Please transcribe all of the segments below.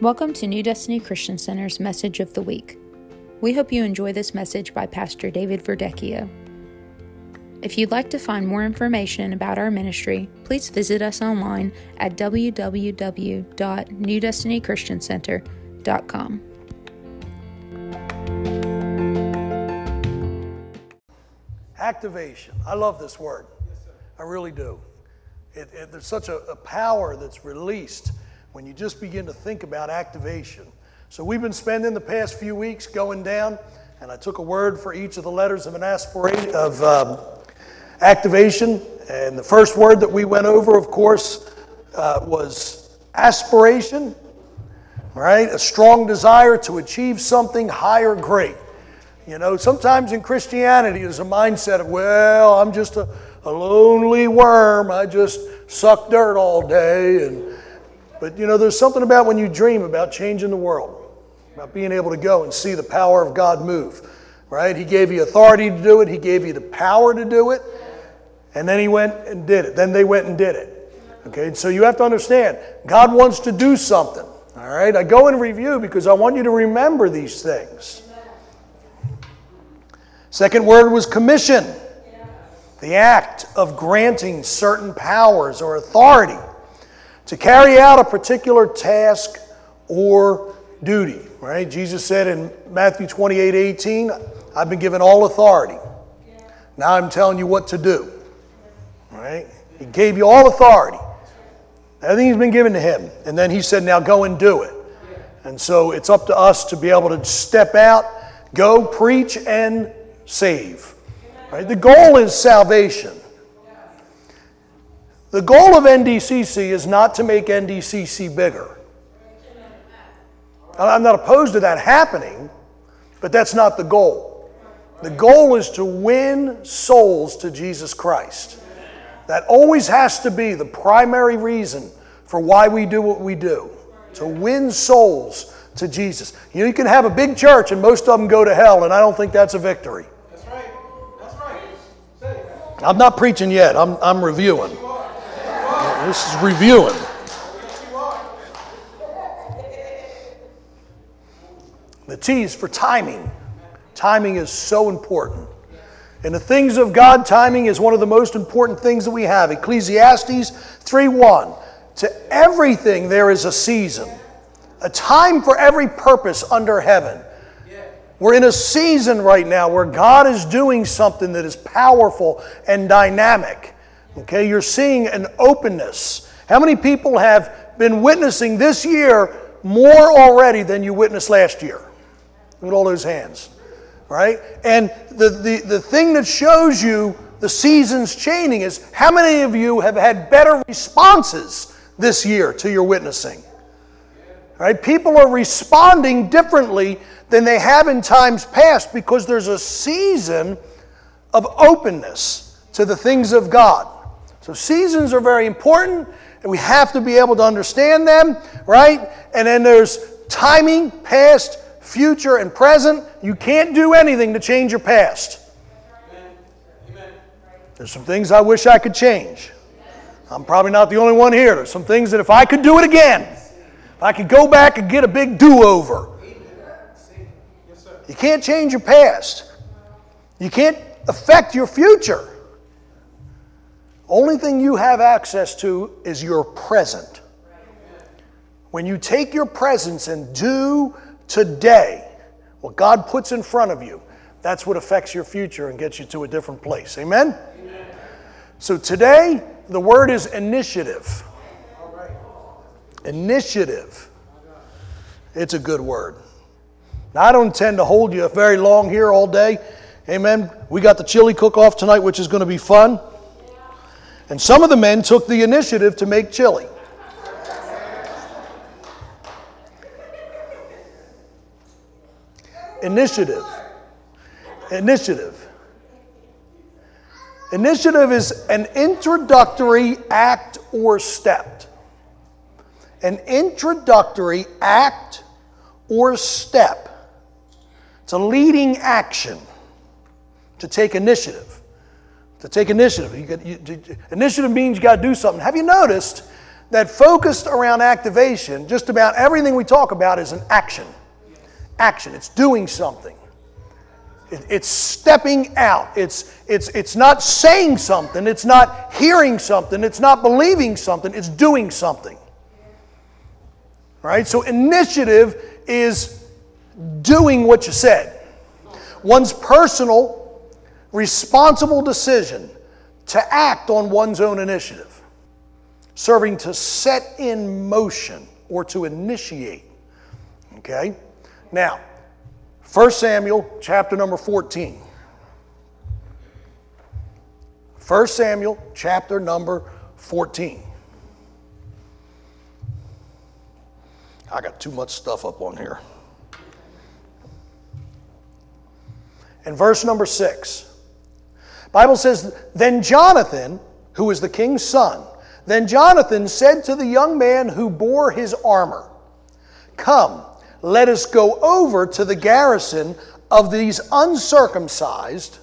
Welcome to New Destiny Christian Center's Message of the Week. We hope you enjoy this message by Pastor David Verdecchio. If you'd like to find more information about our ministry, please visit us online at www.newdestinychristiancenter.com. Activation. I love this word. Yes, I really do. It, it, there's such a, a power that's released when you just begin to think about activation. So we've been spending the past few weeks going down, and I took a word for each of the letters of an aspiration of um, activation. And the first word that we went over, of course, uh, was aspiration. Right, a strong desire to achieve something higher, great. You know, sometimes in Christianity, there's a mindset of, well, I'm just a, a lonely worm. I just suck dirt all day and but you know, there's something about when you dream about changing the world, about being able to go and see the power of God move, right? He gave you authority to do it, He gave you the power to do it, and then He went and did it. Then they went and did it. Okay, so you have to understand, God wants to do something. All right, I go and review because I want you to remember these things. Second word was commission, the act of granting certain powers or authority to carry out a particular task or duty, right? Jesus said in Matthew 28 18, I've been given all authority. Now I'm telling you what to do, right? He gave you all authority. Everything's been given to him. And then he said, now go and do it. And so it's up to us to be able to step out, go preach, and save. Right? The goal is salvation. The goal of NDCC is not to make NDCC bigger. I'm not opposed to that happening, but that's not the goal. The goal is to win souls to Jesus Christ. That always has to be the primary reason for why we do what we do to win souls to Jesus. You know, you can have a big church and most of them go to hell, and I don't think that's a victory. That's right. That's right. I'm not preaching yet, I'm, I'm reviewing. This is reviewing. The T is for timing. Timing is so important. And the things of God, timing is one of the most important things that we have. Ecclesiastes 3:1. To everything there is a season, a time for every purpose under heaven. We're in a season right now where God is doing something that is powerful and dynamic. Okay, you're seeing an openness. How many people have been witnessing this year more already than you witnessed last year? Look at all those hands, right? And the, the, the thing that shows you the seasons changing is how many of you have had better responses this year to your witnessing? Right? People are responding differently than they have in times past because there's a season of openness to the things of God. So seasons are very important, and we have to be able to understand them, right? And then there's timing, past, future, and present. You can't do anything to change your past. There's some things I wish I could change. I'm probably not the only one here. There's some things that if I could do it again, if I could go back and get a big do over. You can't change your past. You can't affect your future. Only thing you have access to is your present. When you take your presence and do today what God puts in front of you, that's what affects your future and gets you to a different place. Amen? Amen. So today, the word is initiative. Initiative. It's a good word. Now, I don't intend to hold you very long here all day. Amen. We got the chili cook off tonight, which is going to be fun. And some of the men took the initiative to make chili. Initiative. Initiative. Initiative is an introductory act or step. An introductory act or step. It's a leading action to take initiative to take initiative. You you, initiative means you got to do something. Have you noticed that focused around activation, just about everything we talk about is an action. Action. It's doing something. It- It's stepping out. It's, it's, it's not saying something. It's not hearing something. It's not believing something. It's doing something. Right? So initiative is doing what you said. One's personal, responsible decision to act on one's own initiative, serving to set in motion or to initiate. Okay? Now, 1 Samuel chapter number 14. 1 Samuel chapter number 14. I got too much stuff up on here. And verse number 6. Bible says, Then Jonathan, who was the king's son, then Jonathan said to the young man who bore his armor, Come, let us go over to the garrison of these uncircumcised.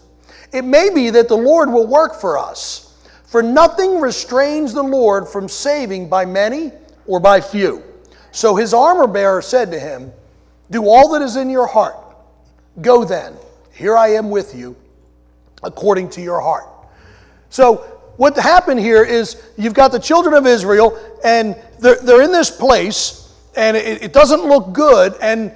It may be that the Lord will work for us, for nothing restrains the Lord from saving by many or by few. So his armor bearer said to him, Do all that is in your heart. Go then, here I am with you, according to your heart. So, what happened here is you've got the children of Israel, and they're, they're in this place, and it, it doesn't look good. And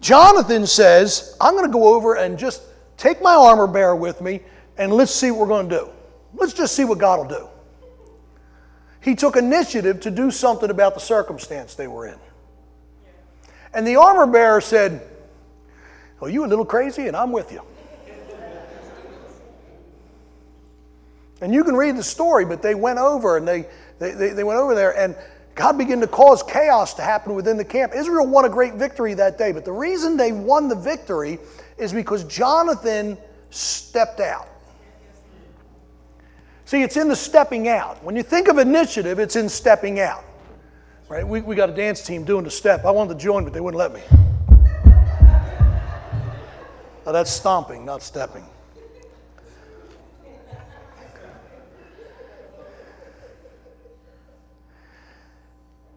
Jonathan says, I'm going to go over and just take my armor bearer with me, and let's see what we're going to do. Let's just see what God will do. He took initiative to do something about the circumstance they were in. And the armor bearer said, Well, you a little crazy, and I'm with you. And you can read the story, but they went over and they, they, they, they went over there, and God began to cause chaos to happen within the camp. Israel won a great victory that day, but the reason they won the victory is because Jonathan stepped out. See, it's in the stepping out. When you think of initiative, it's in stepping out. Right? We, we got a dance team doing the step. I wanted to join, but they wouldn't let me. Now, that's stomping, not stepping.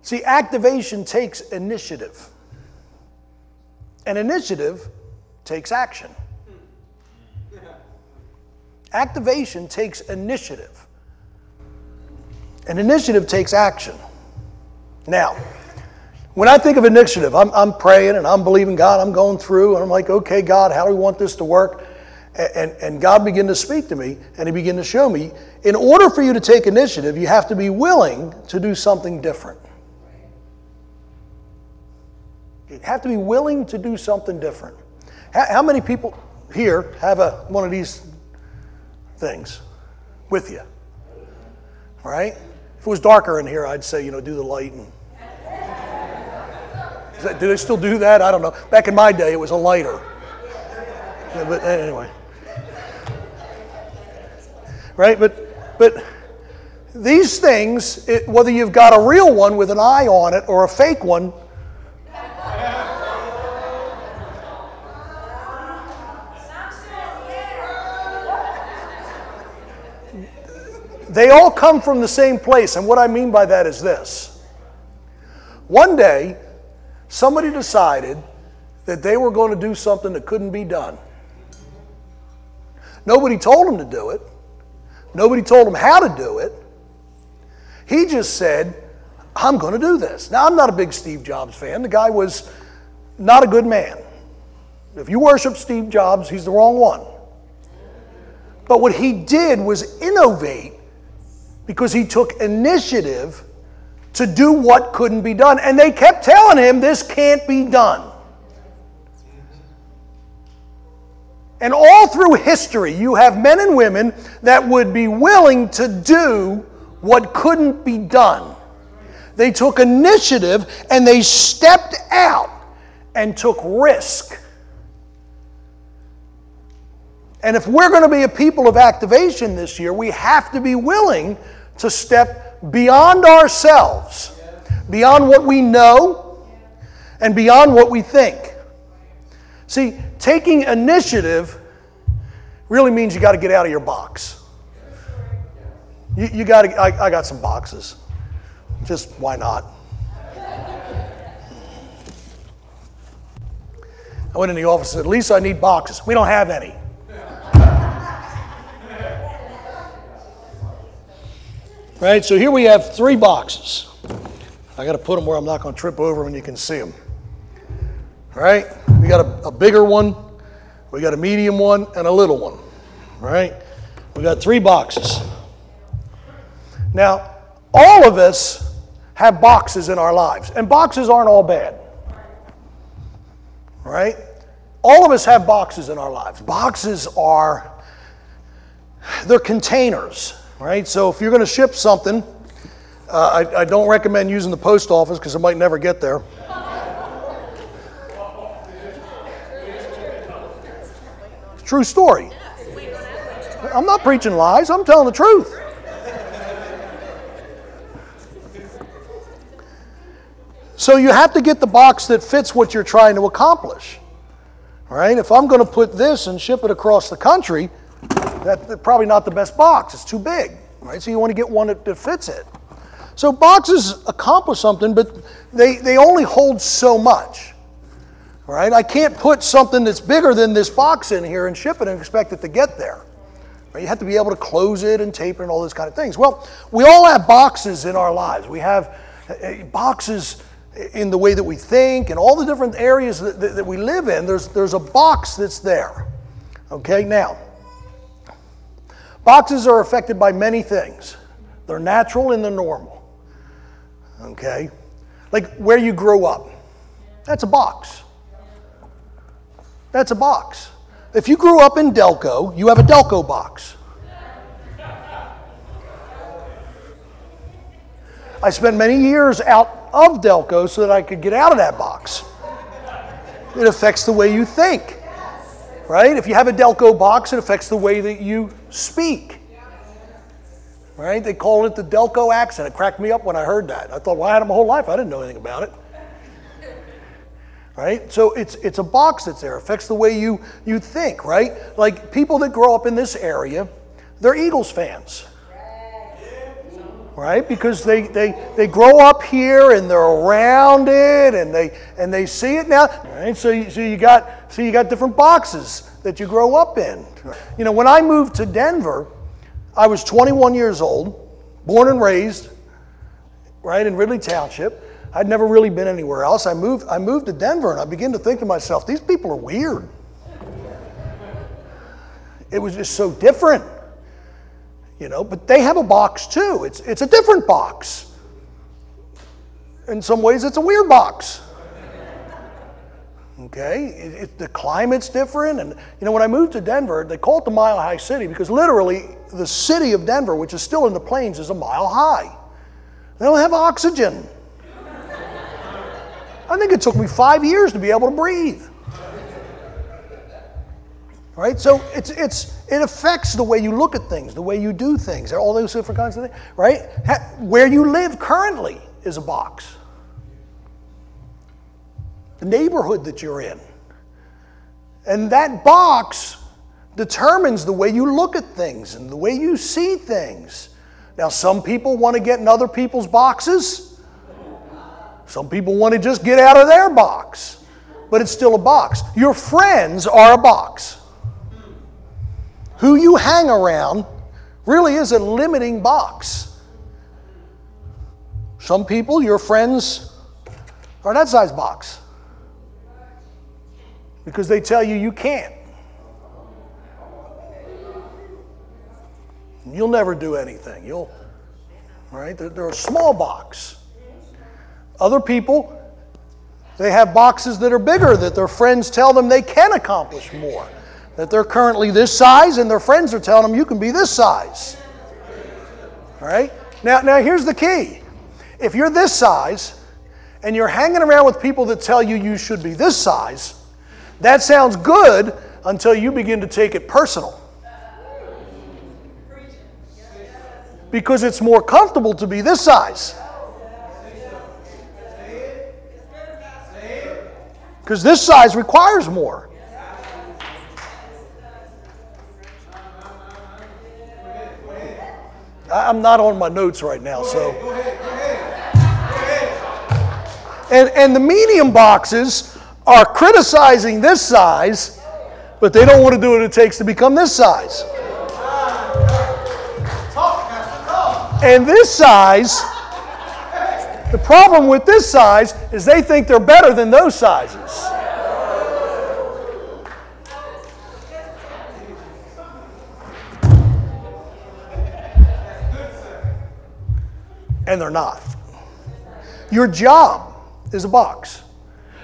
See, activation takes initiative, and initiative takes action. Activation takes initiative, and initiative takes action. Now, when I think of initiative, I'm, I'm praying and I'm believing God, I'm going through, and I'm like, okay, God, how do we want this to work? And, and God began to speak to me, and He began to show me in order for you to take initiative, you have to be willing to do something different. You have to be willing to do something different. How, many people here have a, one of these things with you? Right? If it was darker in here, I'd say, you know, do the light and. That, do they still do that? I don't know. Back in my day, it was a lighter. Yeah, but uh, anyway. Right? But, but these things, it, whether you've got a real one with an eye on it or a fake one, they all come from the same place. And what I mean by that is this one day, somebody decided that they were going to do something that couldn't be done. Nobody told them to do it, nobody told them how to do it. He just said, I'm going to do this. Now, I'm not a big Steve Jobs fan. The guy was not a good man. If you worship Steve Jobs, he's the wrong one. But what he did was innovate because he took initiative to do what couldn't be done. And they kept telling him, this can't be done. And all through history, you have men and women that would be willing to do what couldn't be done. They took initiative and they stepped out and took risk. And if we're going to be a people of activation this year, we have to be willing to step beyond ourselves, beyond what we know, and beyond what we think. See, taking initiative really means you got to get out of your box. You, you got to, I, I got some boxes. Just why not? I went in the office and said, Lisa, I need boxes. We don't have any. Right, so here we have three boxes. I got to put them where I'm not going to trip over them and you can see them. All right, we got a, a bigger one, we got a medium one, and a little one. All right, we got three boxes. Now, all of us have boxes in our lives, and boxes aren't all bad. Right? All of us have boxes in our lives. Boxes are they're containers, right? So if you're going to ship something, uh, I, I don't recommend using the post office because it might never get there. True story. I'm not preaching lies, I'm telling the truth. So you have to get the box that fits what you're trying to accomplish. All right? If I'm going to put this and ship it across the country, that's probably not the best box. It's too big. Right? So you want to get one that, that fits it. So boxes accomplish something, but they, they only hold so much. right? I can't put something that's bigger than this box in here and ship it and expect it to get there. Right? You have to be able to close it and tape it and all those kind of things. Well, we all have boxes in our lives. We have uh, boxes in the way that we think and all the different areas that, that, that, we live in, there's, there's a box that's there. Okay, now, boxes are affected by many things. They're natural and they're normal. Okay? Like where you grow up, that's a box. That's a box. If you grew up in Delco, you have a Delco box. I spent many years out of Delco so that I could get out of that box. It affects the way you think, right? If you have a Delco box, it affects the way that you speak. Right? They call it the Delco accent. It cracked me up when I heard that. I thought, well, I had it my whole life. I didn't know anything about it. Right? So it's, it's a box that's there. It affects the way you, you think, right? Like people that grow up in this area, they're Eagles fans right? Because they, they, they grow up here and they're around it and they, and they see it now, right? So you, so, you got, so you got different boxes that you grow up in. You know, when I moved to Denver, I was 21 years old, born and raised, right, in Ridley Township. I'd never really been anywhere else. I moved, I moved to Denver and I began to think to myself, these people are weird. It was just so different. You know, but they have a box too. It's, it's a different box. In some ways, it's a weird box. Okay, it, it, the climate's different. And, you know, when I moved to Denver, they call it the Mile High City because literally the city of Denver, which is still in the plains, is a mile high. They don't have oxygen. I think it took me five years to be able to breathe. Right? So it's, it's, it affects the way you look at things, the way you do things, all those different kinds of things, right? Where you live currently is a box. The neighborhood that you're in. And that box determines the way you look at things and the way you see things. Now, some people want to get in other people's boxes. Some people want to just get out of their box. But it's still a box. Your friends are a box who you hang around really is a limiting box. Some people, your friends, are that size box because they tell you you can't. You'll never do anything. You'll, right? They're, they're a small box. Other people, they have boxes that are bigger that their friends tell them they can accomplish more that they're currently this size and their friends are telling them you can be this size. All right? Now, now here's the key. If you're this size and you're hanging around with people that tell you you should be this size, that sounds good until you begin to take it personal. Because it's more comfortable to be this size. Because this size requires more. I'm not on my notes right now, so. And, and the medium boxes are criticizing this size, but they don't want to do what it takes to become this size. And this size, the problem with this size is they think they're better than those sizes. And they're not. Your job is a box.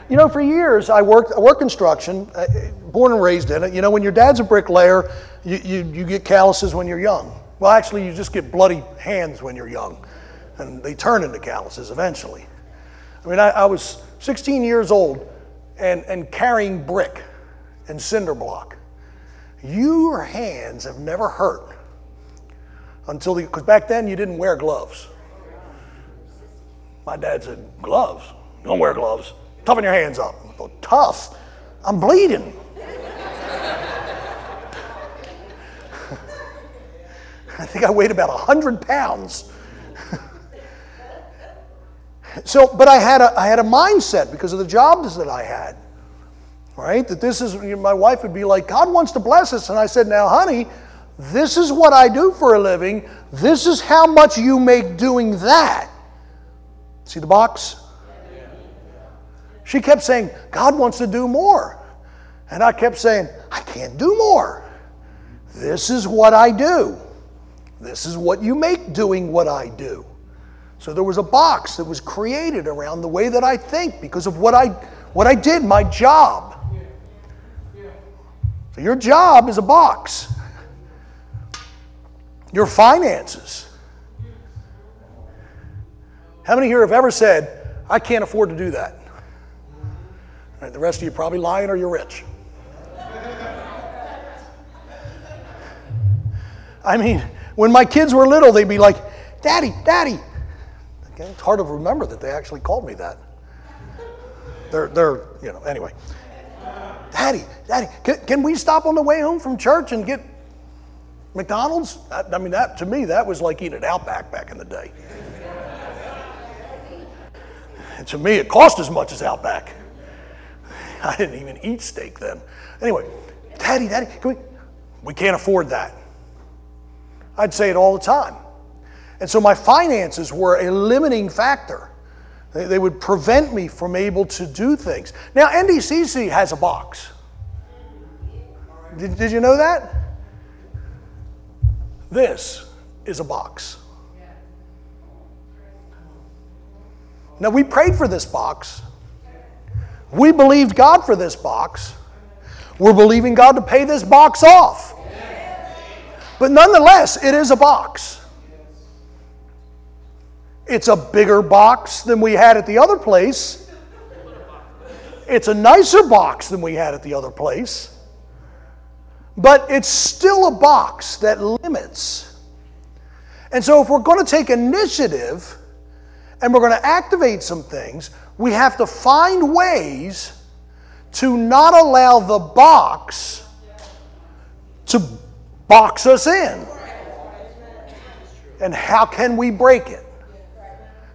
You know, for years I worked, I worked construction, uh, born and raised in it. You know, when your dad's a bricklayer, you, you, you get calluses when you're young. Well, actually, you just get bloody hands when you're young, and they turn into calluses eventually. I mean, I, I was 16 years old and, and carrying brick and cinder block. Your hands have never hurt until, because back then you didn't wear gloves. My dad said, Gloves? Don't wear gloves. Toughen your hands up. I thought, Tough? I'm bleeding. I think I weighed about 100 pounds. so, but I had, a, I had a mindset because of the jobs that I had, right? That this is, you know, my wife would be like, God wants to bless us. And I said, now, honey, this is what I do for a living. This is how much you make doing that. See the box? She kept saying, God wants to do more. And I kept saying, I can't do more. This is what I do. This is what you make doing what I do. So there was a box that was created around the way that I think because of what I, what I did, my job. So your job is a box. Your finances. How many here have ever said, I can't afford to do that? Right, the rest of you probably lying or you're rich. I mean, when my kids were little, they'd be like, Daddy, Daddy. Okay, it's hard to remember that they actually called me that. They're, they're you know, anyway. Daddy, Daddy, can, can we stop on the way home from church and get McDonald's? I, I mean, that to me, that was like eating at Outback back in the day. And to me, it cost as much as Outback. I didn't even eat steak then. Anyway, Daddy, Daddy, we, we can't afford that. I'd say it all the time. And so my finances were a limiting factor. They, they would prevent me from able to do things. Now, NDCC has a box. Did, did you know that? This is a box. Now, we prayed for this box. We believed God for this box. We're believing God to pay this box off. But nonetheless, it is a box. It's a bigger box than we had at the other place. It's a nicer box than we had at the other place. But it's still a box that limits. And so, if we're going to take initiative and we're going to activate some things, we have to find ways to not allow the box to box us in. And how can we break it?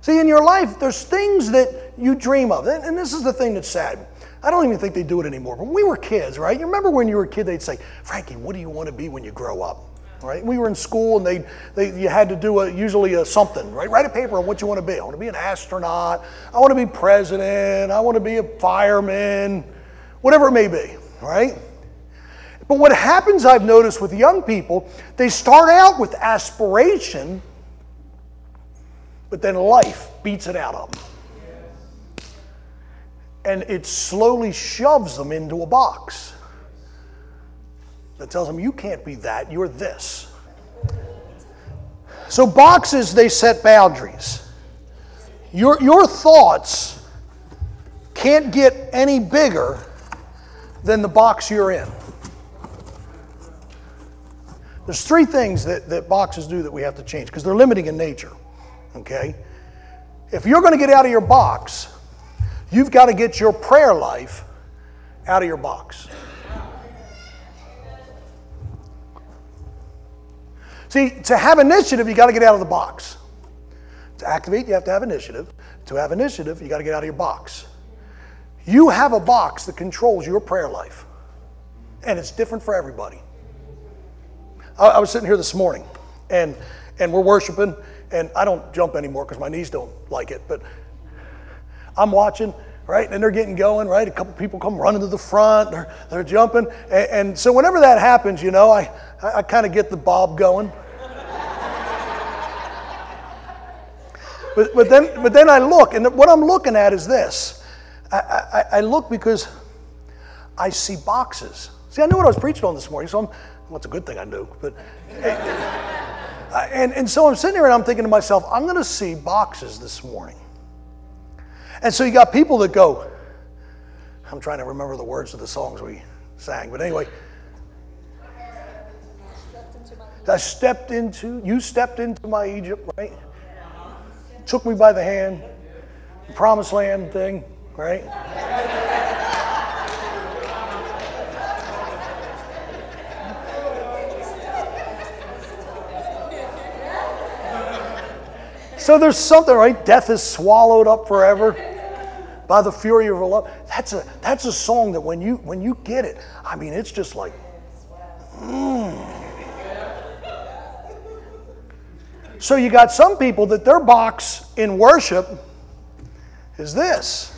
See, in your life, there's things that you dream of. And this is the thing that's sad. I don't even think they do it anymore. But when we were kids, right? You remember when you were a kid, they'd say, Frankie, what do you want to be when you grow up? Right? We were in school and they, they you had to do a, usually a something, right? Write a paper on what you want to be. I want to be an astronaut. I want to be president. I want to be a fireman, whatever it may be, right? But what happens, I've noticed with young people, they start out with aspiration, but then life beats it out of them. And it slowly shoves them into a box that tells them, you can't be that, you're this. So, boxes, they set boundaries. Your, your thoughts can't get any bigger than the box you're in. There's three things that, that boxes do that we have to change because they're limiting in nature. Okay? If you're going to get out of your box, you've got to get your prayer life out of your box. See, to have initiative, you got to get out of the box. To activate, you have to have initiative. to have initiative, you got to get out of your box. You have a box that controls your prayer life, and it's different for everybody. I, I was sitting here this morning, and and we're worshiping, and I don't jump anymore because my knees don't like it, but I'm watching, right? And they're getting going, right? A couple people come running to the front, they're, they're jumping. And, and so whenever that happens, you know, I, I, I kind of get the bob going. but, but, then, but then I look, and what I'm looking at is this I, I, I look because I see boxes. See, I knew what I was preaching on this morning, so I'm, well, it's a good thing I knew. But, eh, eh, and, and so I'm sitting here and I'm thinking to myself, I'm going to see boxes this morning. And so you got people that go, I'm trying to remember the words of the songs we sang, but anyway. I stepped into, you stepped into my Egypt, right? Took me by the hand, the promised land thing, right? So there's something, right? Death is swallowed up forever by the fury of her love. That's a that's a song that when you when you get it, I mean, it's just like. Mm. So you got some people that their box in worship is this.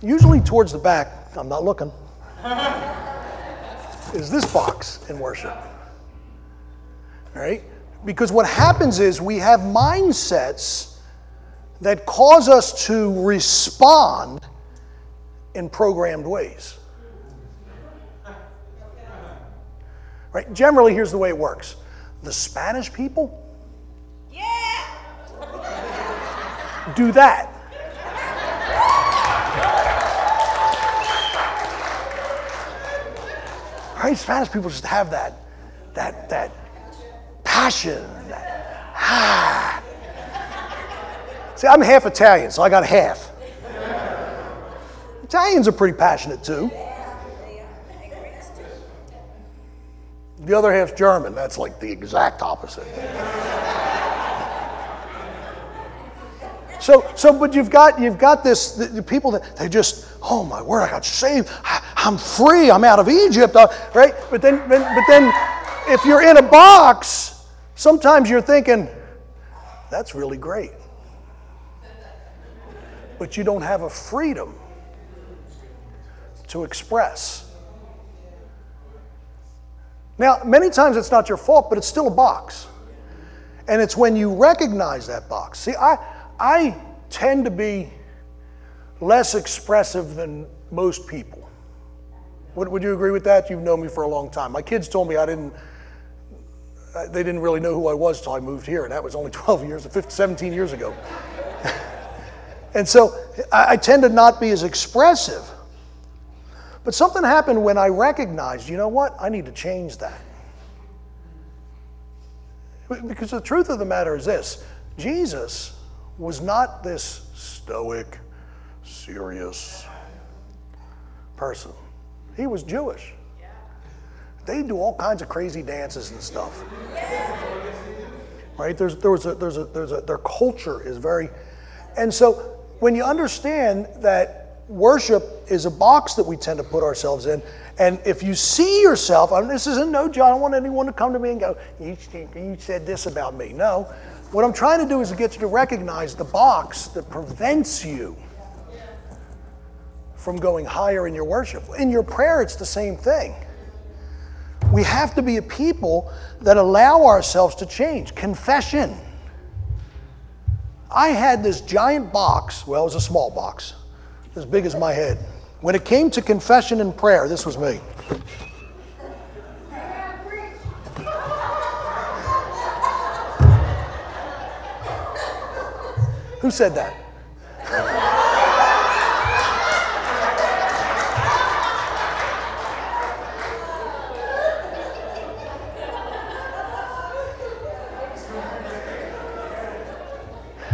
Usually towards the back, I'm not looking. is this box in worship. Right? Because what happens is we have mindsets that cause us to respond in programmed ways. Right? Generally, here's the way it works the Spanish people do that. Right? Spanish people just have that, that, that passion. That, ah. See, I'm half Italian, so I got half. Italians are pretty passionate too. The other half's German. That's like the exact opposite. So, so, but you've got you've got this the, people that they just oh my word I got saved. I, am free. I'm out of Egypt. Uh, right? But then but then if you're in a box sometimes you're thinking that's really great. But you don't have a freedom to express. Now many times it's not your fault but it's still a box. And it's when you recognize that box. See I I tend to be less expressive than most people. Would, would you agree with that? You've known me for a long time. My kids told me I didn't, uh, they didn't really know who I was until I moved here, and that was only 12 years, 15, 17 years ago. and so I, I tend to not be as expressive. But something happened when I recognized, you know what? I need to change that. Because the truth of the matter is this Jesus was not this stoic, serious person. He was Jewish. They do all kinds of crazy dances and stuff. Right? There's, there was a, there's a, there's a, their culture is very, and so when you understand that worship is a box that we tend to put ourselves in, and if you see yourself, I mean, this isn't no job. I don't want anyone to come to me and go, you, you said this about me. No, what I'm trying to do is to get you to recognize the box that prevents you from going higher in your worship. In your prayer, it's the same thing. We have to be a people that allow ourselves to change. Confession. I had this giant box, well, it was a small box, as big as my head. When it came to confession and prayer, this was me. Who said that?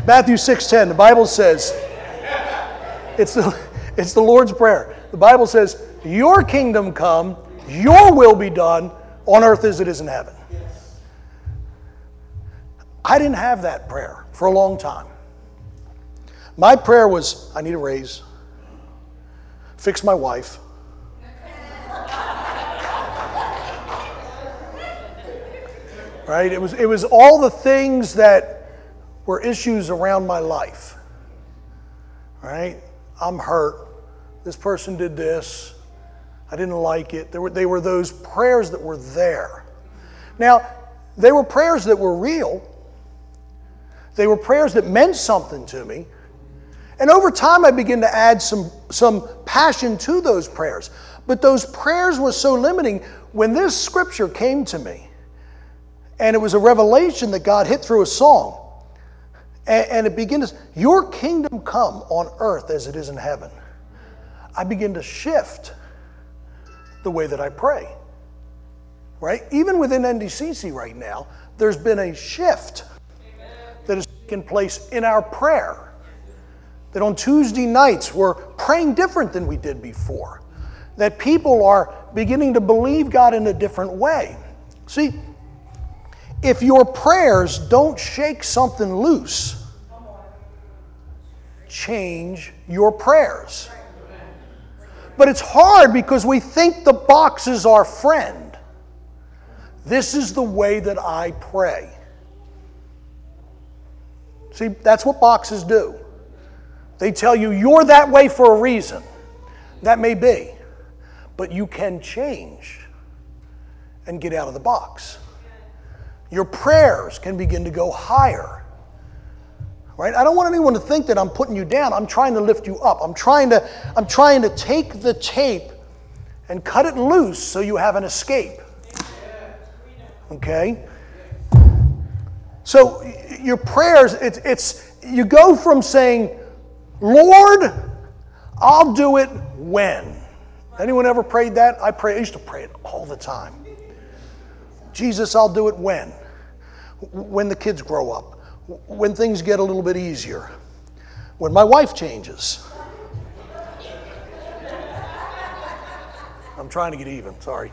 Matthew 6:10, the Bible says, it's the, it's the Lord's Prayer. The Bible says, Your kingdom come, your will be done on earth as it is in heaven. I didn't have that prayer for a long time. My prayer was I need a raise, fix my wife. right? It was, it was all the things that were issues around my life. Right? I'm hurt. This person did this. I didn't like it. There were, they were those prayers that were there. Now, they were prayers that were real. They were prayers that meant something to me. And over time, I began to add some, some passion to those prayers. But those prayers were so limiting. When this scripture came to me, and it was a revelation that God hit through a song, and, and it begins, Your kingdom come on earth as it is in heaven. I begin to shift the way that I pray. Right? Even within NDCC right now, there's been a shift that has taken place in our prayer. That on Tuesday nights, we're praying different than we did before. That people are beginning to believe God in a different way. See, if your prayers don't shake something loose, change your prayers. But it's hard because we think the box is our friend. This is the way that I pray. See, that's what boxes do. They tell you you're that way for a reason. That may be. But you can change and get out of the box. Your prayers can begin to go higher right i don't want anyone to think that i'm putting you down i'm trying to lift you up i'm trying to i'm trying to take the tape and cut it loose so you have an escape okay so your prayers it's, it's you go from saying lord i'll do it when? Anyone ever prayed that? I pray i used to pray it all the time. Jesus i'll do it when? When the kids grow up. When things get a little bit easier, when my wife changes. I'm trying to get even, sorry.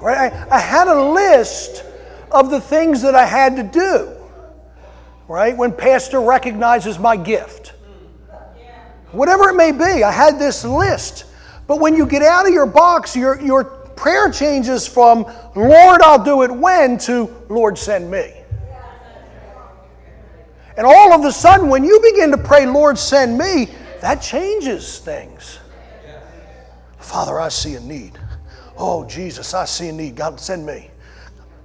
Right? I, I had a list of the things that I had to do, right? When Pastor recognizes my gift. Whatever it may be, I had this list. But when you get out of your box, your, your prayer changes from, Lord, I'll do it when, to, Lord, send me. And all of a sudden, when you begin to pray, Lord, send me, that changes things. Father, I see a need. Oh, Jesus, I see a need. God, send me.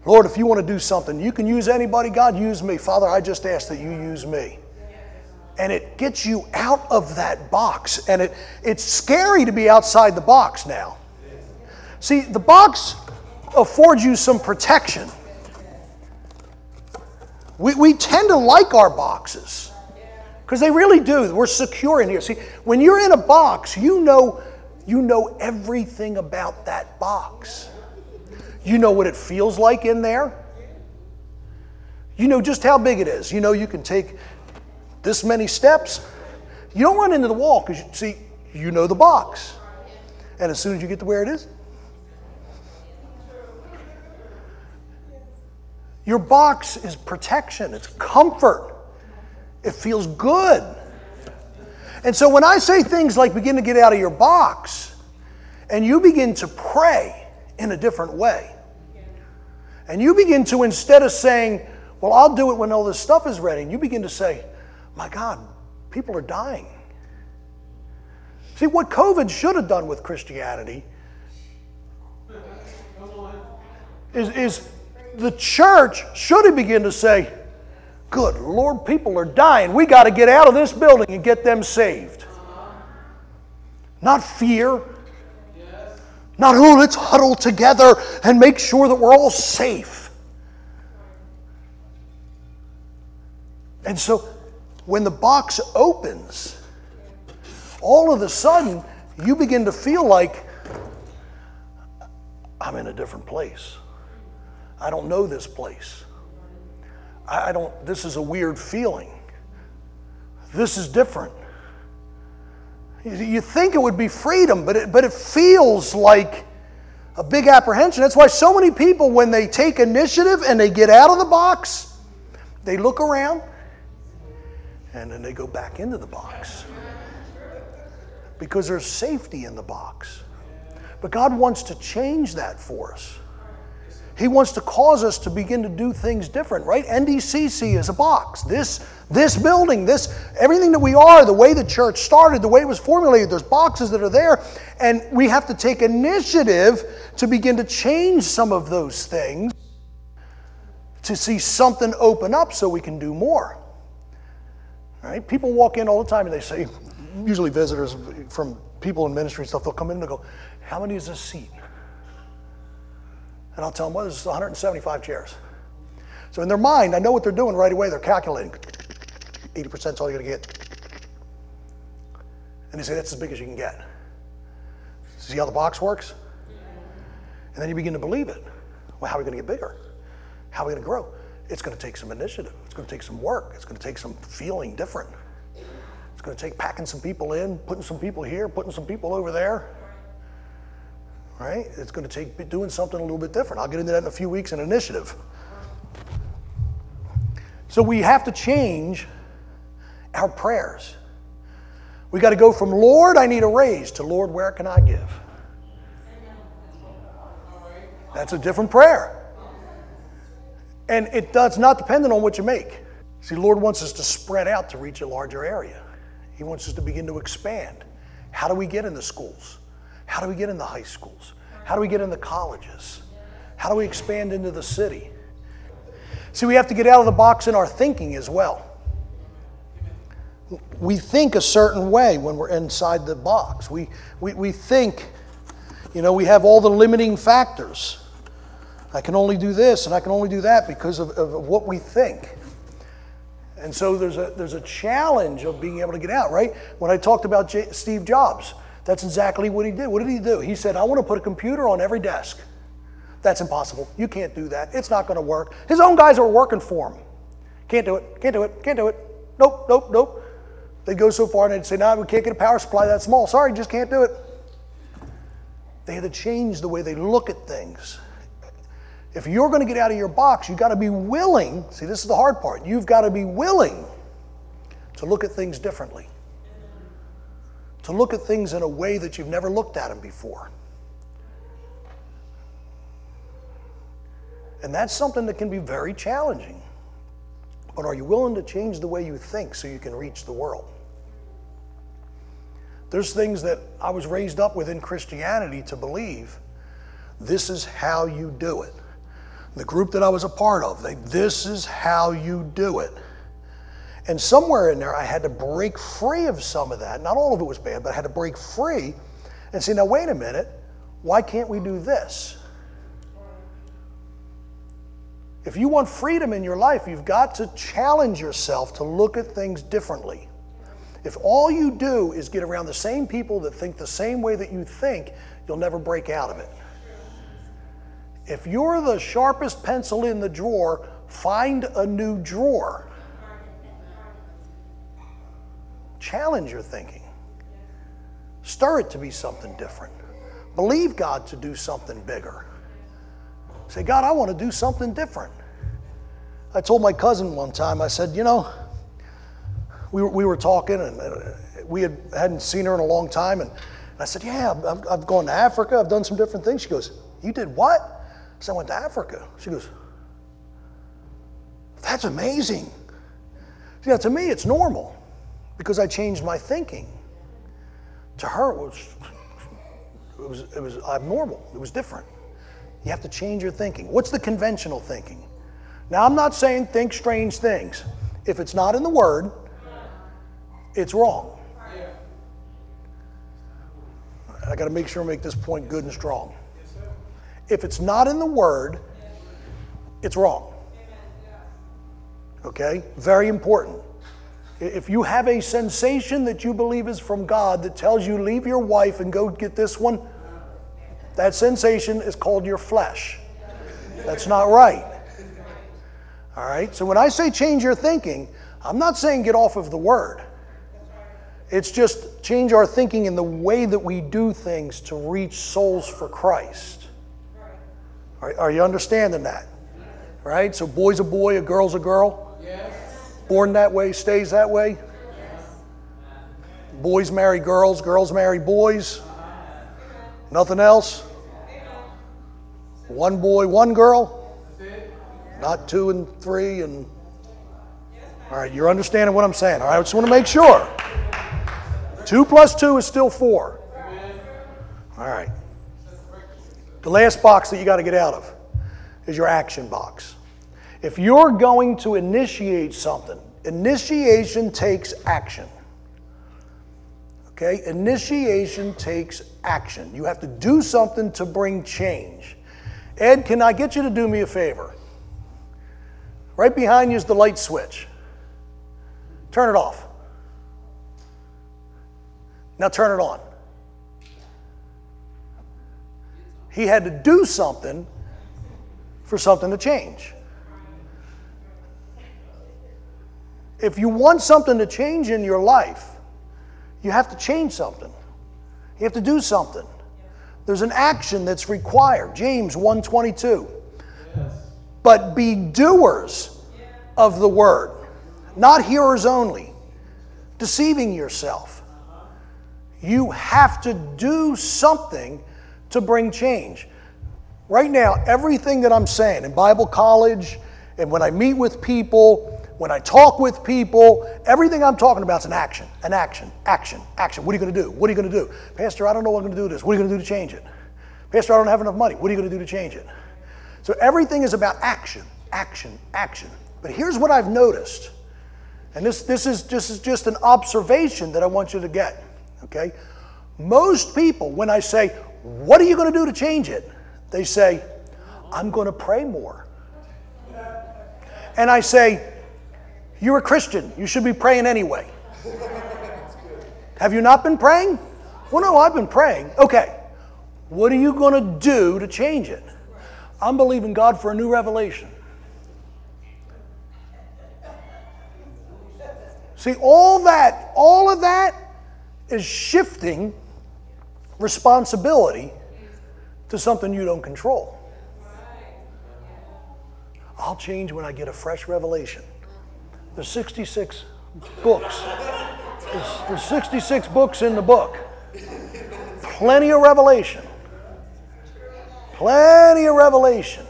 Lord, if you want to do something, you can use anybody. God, use me. Father, I just ask that you use me. And it gets you out of that box. And it, it's scary to be outside the box now. See, the box affords you some protection. We, we tend to like our boxes because they really do. We're secure in here. See, when you're in a box, you know, you know everything about that box. You know what it feels like in there. You know just how big it is. You know you can take this many steps. You don't run into the wall because, see, you know the box. And as soon as you get to where it is, Your box is protection, it's comfort, it feels good. And so when I say things like begin to get out of your box and you begin to pray in a different way, and you begin to, instead of saying, Well, I'll do it when all this stuff is ready, and you begin to say, My God, people are dying. See, what COVID should have done with Christianity is, is the church should have begun to say, Good Lord, people are dying. We got to get out of this building and get them saved. Not fear. Not, oh, let's huddle together and make sure that we're all safe. And so when the box opens, all of a sudden you begin to feel like I'm in a different place. I don't know this place. I don't, this is a weird feeling. This is different. You think it would be freedom, but it, but it feels like a big apprehension. That's why so many people, when they take initiative and they get out of the box, They look around and then they go back into the box because there's safety in the box. But God wants to change that for us. He wants to cause us to begin to do things different, right? NDCC is a box. This, this building, this, everything that we are, the way the church started, the way it was formulated, there's boxes that are there, and we have to take initiative to begin to change some of those things to see something open up so we can do more. Right? People walk in all the time and they say, usually visitors from people in ministry and stuff, they'll come in and they'll go, How many is this seat? And I'll tell them, Well, there's 175 chairs. So in their mind, I know what they're doing right away. They're calculating 80% is all you're going to get. And they say, That's as big as you can get. See how the box works? And then you begin to believe it. Well, how are we going to get bigger? How are we going to grow? It's going to take some initiative. It's going to take some work. It's going to take some feeling different. It's going to take packing some people in, putting some people here, putting some people over there. Right? It's going to take doing something a little bit different. I'll get into that in a few weeks in initiative. So we have to change our prayers. We got to go from Lord, I need a raise to Lord, where can I give? That's a different prayer. And it does not depend on what you make. See, Lord wants us to spread out to reach a larger area. He wants us to begin to expand. How do we get in the schools? How do we get in the high schools? How do we get in the colleges? How do we expand into the city? See, we have to get out of the box in our thinking as well. We think a certain way when we're inside the box. We, we, we think, you know, we have all the limiting factors. I can only do this and I can only do that because of, of what we think. And so there's a, there's a challenge of being able to get out, right? When I talked about J- Steve Jobs, that's exactly what he did. What did he do? He said, I want to put a computer on every desk. That's impossible. You can't do that. It's not going to work. His own guys are working for him. Can't do it. Can't do it. Can't do it. Nope, nope, nope. They'd go so far and they'd say, No, we can't get a power supply that small. Sorry, just can't do it. They had to change the way they look at things. If you're going to get out of your box, you've got to be willing. See, this is the hard part. You've got to be willing to look at things differently, to look at things in a way that you've never looked at them before. And that's something that can be very challenging. But are you willing to change the way you think so you can reach the world? There's things that I was raised up within Christianity to believe this is how you do it. The group that I was a part of, they, this is how you do it. And somewhere in there, I had to break free of some of that. Not all of it was bad, but I had to break free and say, now, wait a minute, why can't we do this? If you want freedom in your life, you've got to challenge yourself to look at things differently. If all you do is get around the same people that think the same way that you think, you'll never break out of it. If you're the sharpest pencil in the drawer, find a new drawer. Challenge your thinking. Stir it to be something different. Believe God to do something bigger. Say, God, I want to do something different. I told my cousin one time, I said, you know, we were, we were talking and uh, we had, hadn't seen her in a long time. And I said, yeah, I've, I've gone to Africa. I've done some different things. She goes, you did what? I said, I went to Africa. She goes, that's amazing. Yeah, to me, it's normal because I changed my thinking. To her, it was, it was, it was abnormal. It was different. You have to change your thinking. What's the conventional thinking? Now, I'm not saying think strange things. If it's not in the Word, it's wrong. I got to make sure I make this point good and strong. If it's not in the Word, it's wrong. Okay? Very important. If you have a sensation that you believe is from God that tells you leave your wife and go get this one, that sensation is called your flesh. That's not right. All right? So when I say change your thinking, I'm not saying get off of the word. It's just change our thinking in the way that we do things to reach souls for Christ. Are, are you understanding that? Right? So boy's a boy, a girl's a girl. Yes. Born that way, stays that way. Boys marry girls, girls marry boys. Nothing else? One boy, one girl? Not two and three and. All right, you're understanding what I'm saying. All right, I just want to make sure. Two plus two is still four. All right. The last box that you got to get out of is your action box. If you're going to initiate something, initiation takes action. Okay? Initiation takes action. You have to do something to bring change. Ed, can I get you to do me a favor? Right behind you is the light switch. Turn it off. Now turn it on. He had to do something for something to change. If you want something to change in your life, you have to change something. You have to do something. There's an action that's required. James 122. But be doers of the word, not hearers only, deceiving yourself. You have to do something to bring change. Right now, everything that I'm saying in Bible college and when I meet with people, when I talk with people, everything I'm talking about is an action, an action, action, action. What are you going to do? What are you going to do? Pastor, I don't know what I'm going to do this. What are you going to do to change it? Pastor, I don't have enough money. What are you going to do to change it? So everything is about action, action, action. But here's what I've noticed. And this, this, is, this is just an observation that I want you to get. Okay? Most people, when I say, What are you going to do to change it? They say, I'm going to pray more. And I say, You're a Christian. You should be praying anyway. Have you not been praying? Well, no, I've been praying. Okay. What are you going to do to change it? I'm believing God for a new revelation. See, all that, all of that is shifting responsibility to something you don't control. I'll change when I get a fresh revelation. There's 66 books. There's, there's 66 books in the book. Plenty of revelation. Plenty of revelation.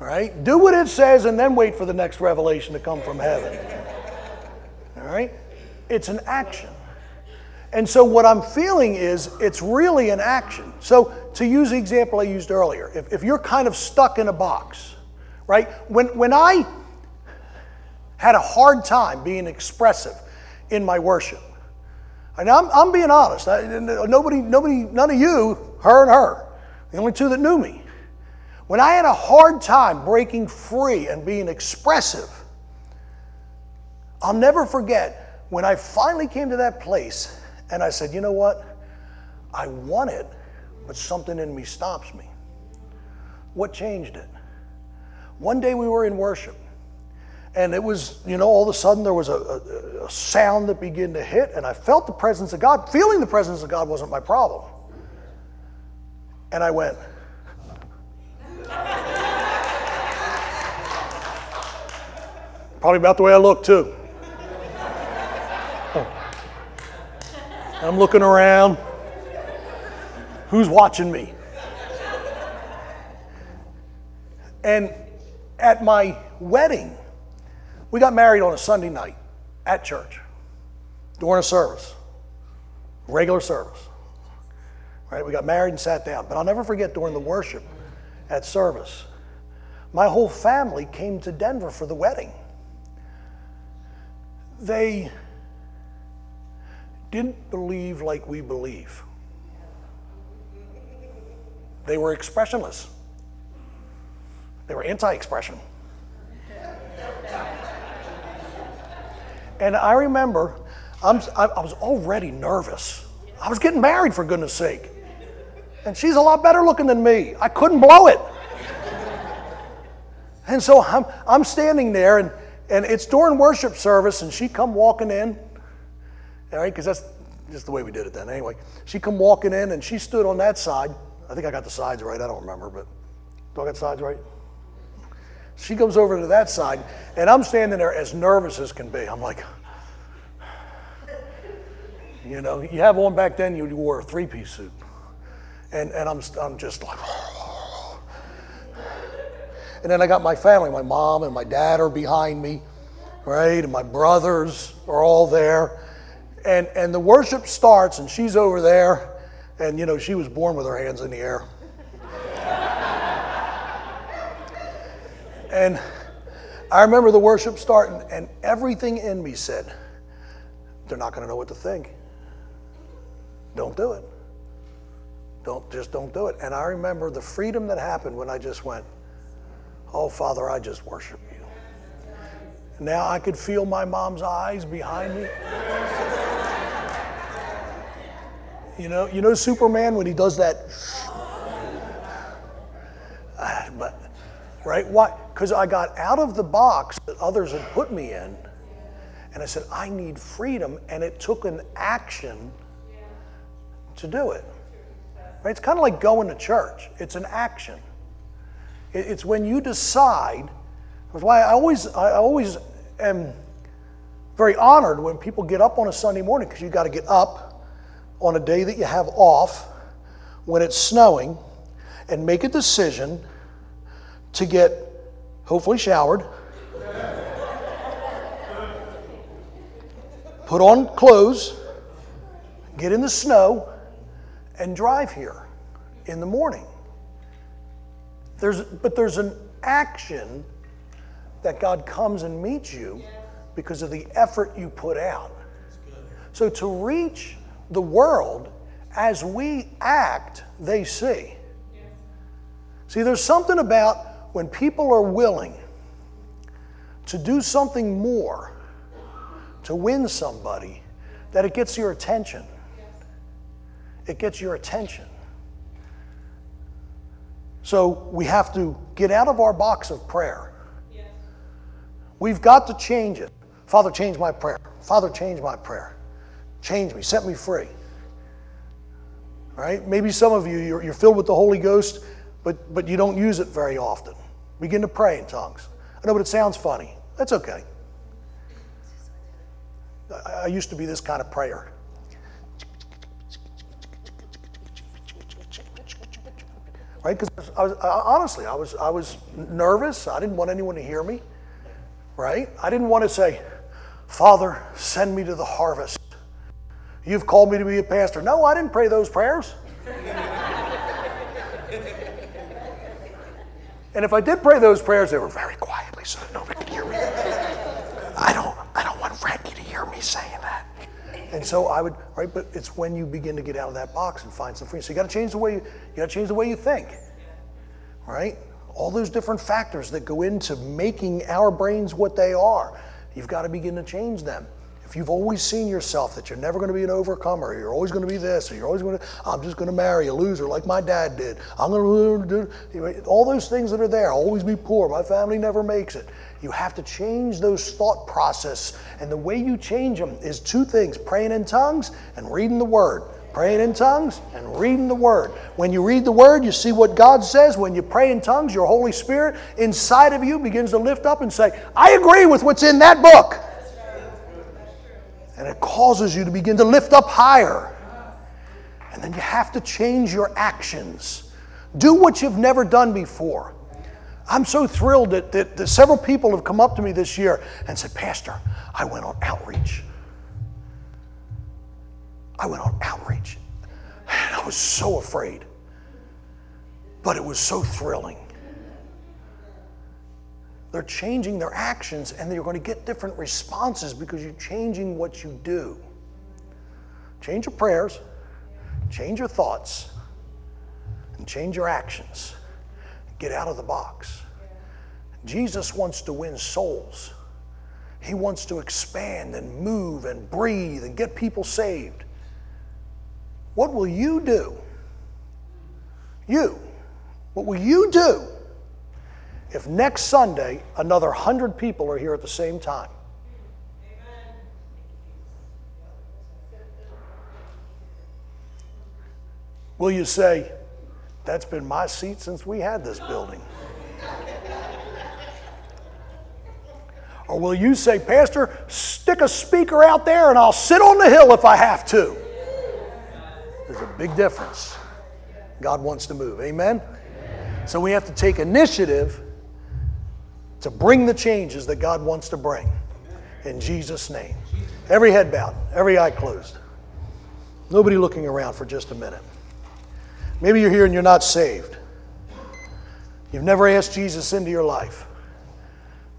All right? Do what it says and then wait for the next revelation to come from heaven. It's an action. And so what I'm feeling is it's really an action. So to use the example I used earlier, if, if you're kind of stuck in a box, right? When, when I had a hard time being expressive in my worship, and I'm, I'm being honest, I, nobody, nobody, none of you, her and her, the only two that knew me. When I had a hard time breaking free and being expressive, I'll never forget when I finally came to that place and I said, you know what? I want it, but something in me stops me. What changed it? One day we were in worship, and it was, you know, all of a sudden there was a, a, a, sound that began to hit, and I felt the presence of God. Feeling the presence of God wasn't my problem. And I went, probably about the way I look, too. I'm looking around. Who's watching me? And at my wedding, we got married on a Sunday night at church during a service, regular service. Right? We got married and sat down. But I'll never forget during the worship at service, my whole family came to Denver for the wedding. They didn't believe like we believe. They were expressionless. They were anti expression. and I remember I'm, I was already nervous. I was getting married, for goodness sake. And she's a lot better looking than me. I couldn't blow it. and so I'm, I'm standing there, and, and it's during worship service, and she come walking in, all right, because that's just the way we did it then. Anyway, she come walking in, and she stood on that side. I think I got the sides right. I don't remember, but do I got sides right? She comes over to that side, and I'm standing there as nervous as can be. I'm like, you know, you have on back then, you wore a three piece suit. And, and I'm, I'm just like, and then I got my family, my mom and my dad are behind me, right? And my brothers are all there. And, and the worship starts, and she's over there, and you know, she was born with her hands in the air. and I remember the worship starting, and everything in me said, they're not going to know what to think. Don't do it. Don't just don't do it. And I remember the freedom that happened when I just went, "Oh Father, I just worship you." Now I could feel my mom's eyes behind me. You know, you know Superman when he does that but right? Why? Because I got out of the box that others had put me in, and I said, I need freedom, and it took an action to do it. Right? It's kind of like going to church. It's an action. It's when you decide. That's why I always, I always am very honored when people get up on a Sunday morning because you got to get up on a day that you have off when it's snowing and make a decision to get hopefully showered, put on clothes, get in the snow, and drive here in the morning. There's, but there's an action that God comes and meets you because of the effort you put out. So to reach the world, as we act, they see. See, there's something about when people are willing to do something more to win somebody that it gets your attention it gets your attention. So we have to get out of our box of prayer. We've got to change it. Father, change my prayer. Father, change my prayer. Change me, set me free. Right? Maybe some of you, you're, you're filled with the Holy Ghost, but, but you don't use it very often. Begin to pray in tongues. I know, but it sounds funny. That's okay. I, I used to be this kind of prayer. right? Because I was, I, honestly, I was, I was nervous. I didn't want anyone to hear me, right? I didn't want to say, Father, send me to the harvest. You've called me to be a pastor. No, I didn't pray those prayers. and if I did pray those prayers, they were very quietly so that nobody could hear me. I don't, I don't want Frankie to hear me saying that. And so I would, right? But it's when you begin to get out of that box and find some freedom. So you got to change the way you, you got to change the way you think, right? All those different factors that go into making our brains what they are. You've got to begin to change them. You've always seen yourself that you're never going to be an overcomer, you're always going to be this, or you're always going to, I'm just going to marry a loser like my dad did. I'm going to do all those things that are there. always be poor. My family never makes it. You have to change those thought process. And the way you change them is two things praying in tongues and reading the Word. Praying in tongues and reading the Word. When you read the Word, you see what God says. When you pray in tongues, your Holy Spirit inside of you begins to lift up and say, I agree with what's in that book. And it causes you to begin to lift up higher. And then you have to change your actions. Do what you've never done before. I'm so thrilled that, that, that, several people have come up to me this year and said, Pastor, I went on outreach. I went on outreach. And I was so afraid. But it was so thrilling. They're changing their actions and they're going to get different responses because you're changing what you do. Change your prayers, change your thoughts, and change your actions. Get out of the box. Jesus wants to win souls. He wants to expand and move and breathe and get people saved. What will you do? You. What will you do if next Sunday another 100 people are here at the same time? Will you say, that's been my seat since we had this building. Or will you say, Pastor, stick a speaker out there and I'll sit on the hill if I have to? There's a big difference. God wants to move. Amen? So we have to take initiative to bring the changes that God wants to bring. In Jesus' name. Every head bowed, every eye closed. Nobody looking around for just a minute. Maybe you're here and you're not saved. You've never asked Jesus into your life.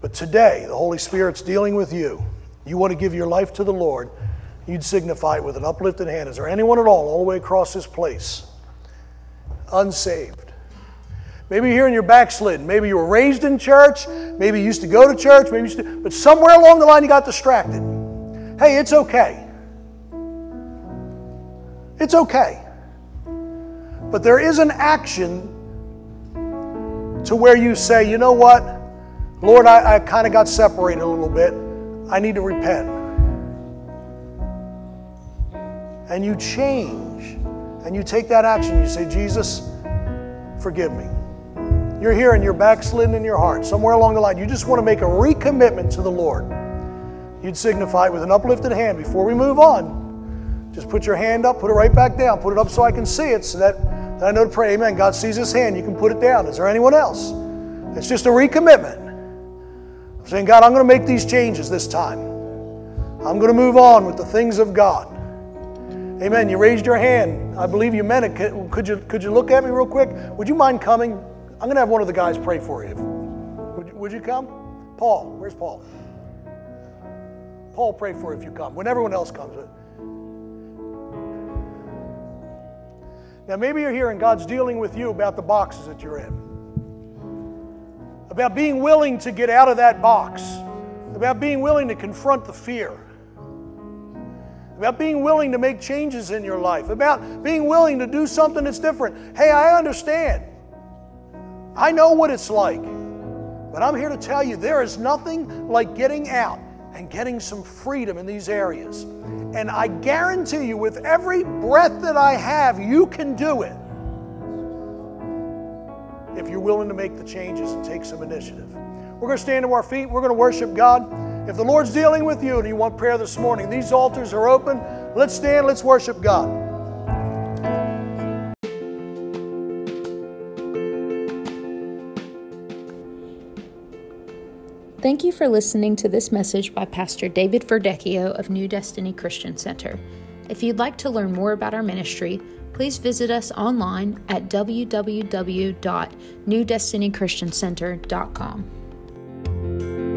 But today, the Holy Spirit's dealing with you. You want to give your life to the Lord, you'd signify it with an uplifted hand. Is there anyone at all, all the way across this place, unsaved? Maybe you're in your backslidden. Maybe you were raised in church. Maybe you used to go to church. Maybe to, but somewhere along the line you got distracted. Hey, it's okay. It's okay. But there is an action to where you say, you know what? Lord, I, I kind of got separated a little bit. I need to repent. And you change and you take that action. You say, Jesus, forgive me. You're here and you're backslidden in your heart. Somewhere along the line, you just want to make a recommitment to the Lord. You'd signify it with an uplifted hand before we move on. Just put your hand up, put it right back down, put it up so I can see it so that, that I know to pray. Amen. God sees this hand. You can put it down. Is there anyone else? It's just a recommitment. I'm saying, God, I'm going to make these changes this time. I'm going to move on with the things of God. Amen. You raised your hand. I believe you meant it. Could you, could you look at me real quick? Would you mind coming? I'm going to have one of the guys pray for you. Would you, would you come? Paul, where's Paul? Paul, pray for you if you come. When everyone else comes. Now, maybe you're here and God's dealing with you about the boxes that you're in about being willing to get out of that box, about being willing to confront the fear, about being willing to make changes in your life, about being willing to do something that's different. Hey, I understand. I know what it's like. But I'm here to tell you there is nothing like getting out and getting some freedom in these areas. And I guarantee you, with every breath that I have, you can do it if you're willing to make the changes and take some initiative. We're going to stand to our feet. We're going to worship God. If the Lord's dealing with you and you want prayer this morning, these altars are open. Let's stand, let's worship God. Thank you for listening to this message by Pastor David Verdecchio of New Destiny Christian Center. If you'd like to learn more about our ministry, please visit us online at www.newdestinychristiancenter.com.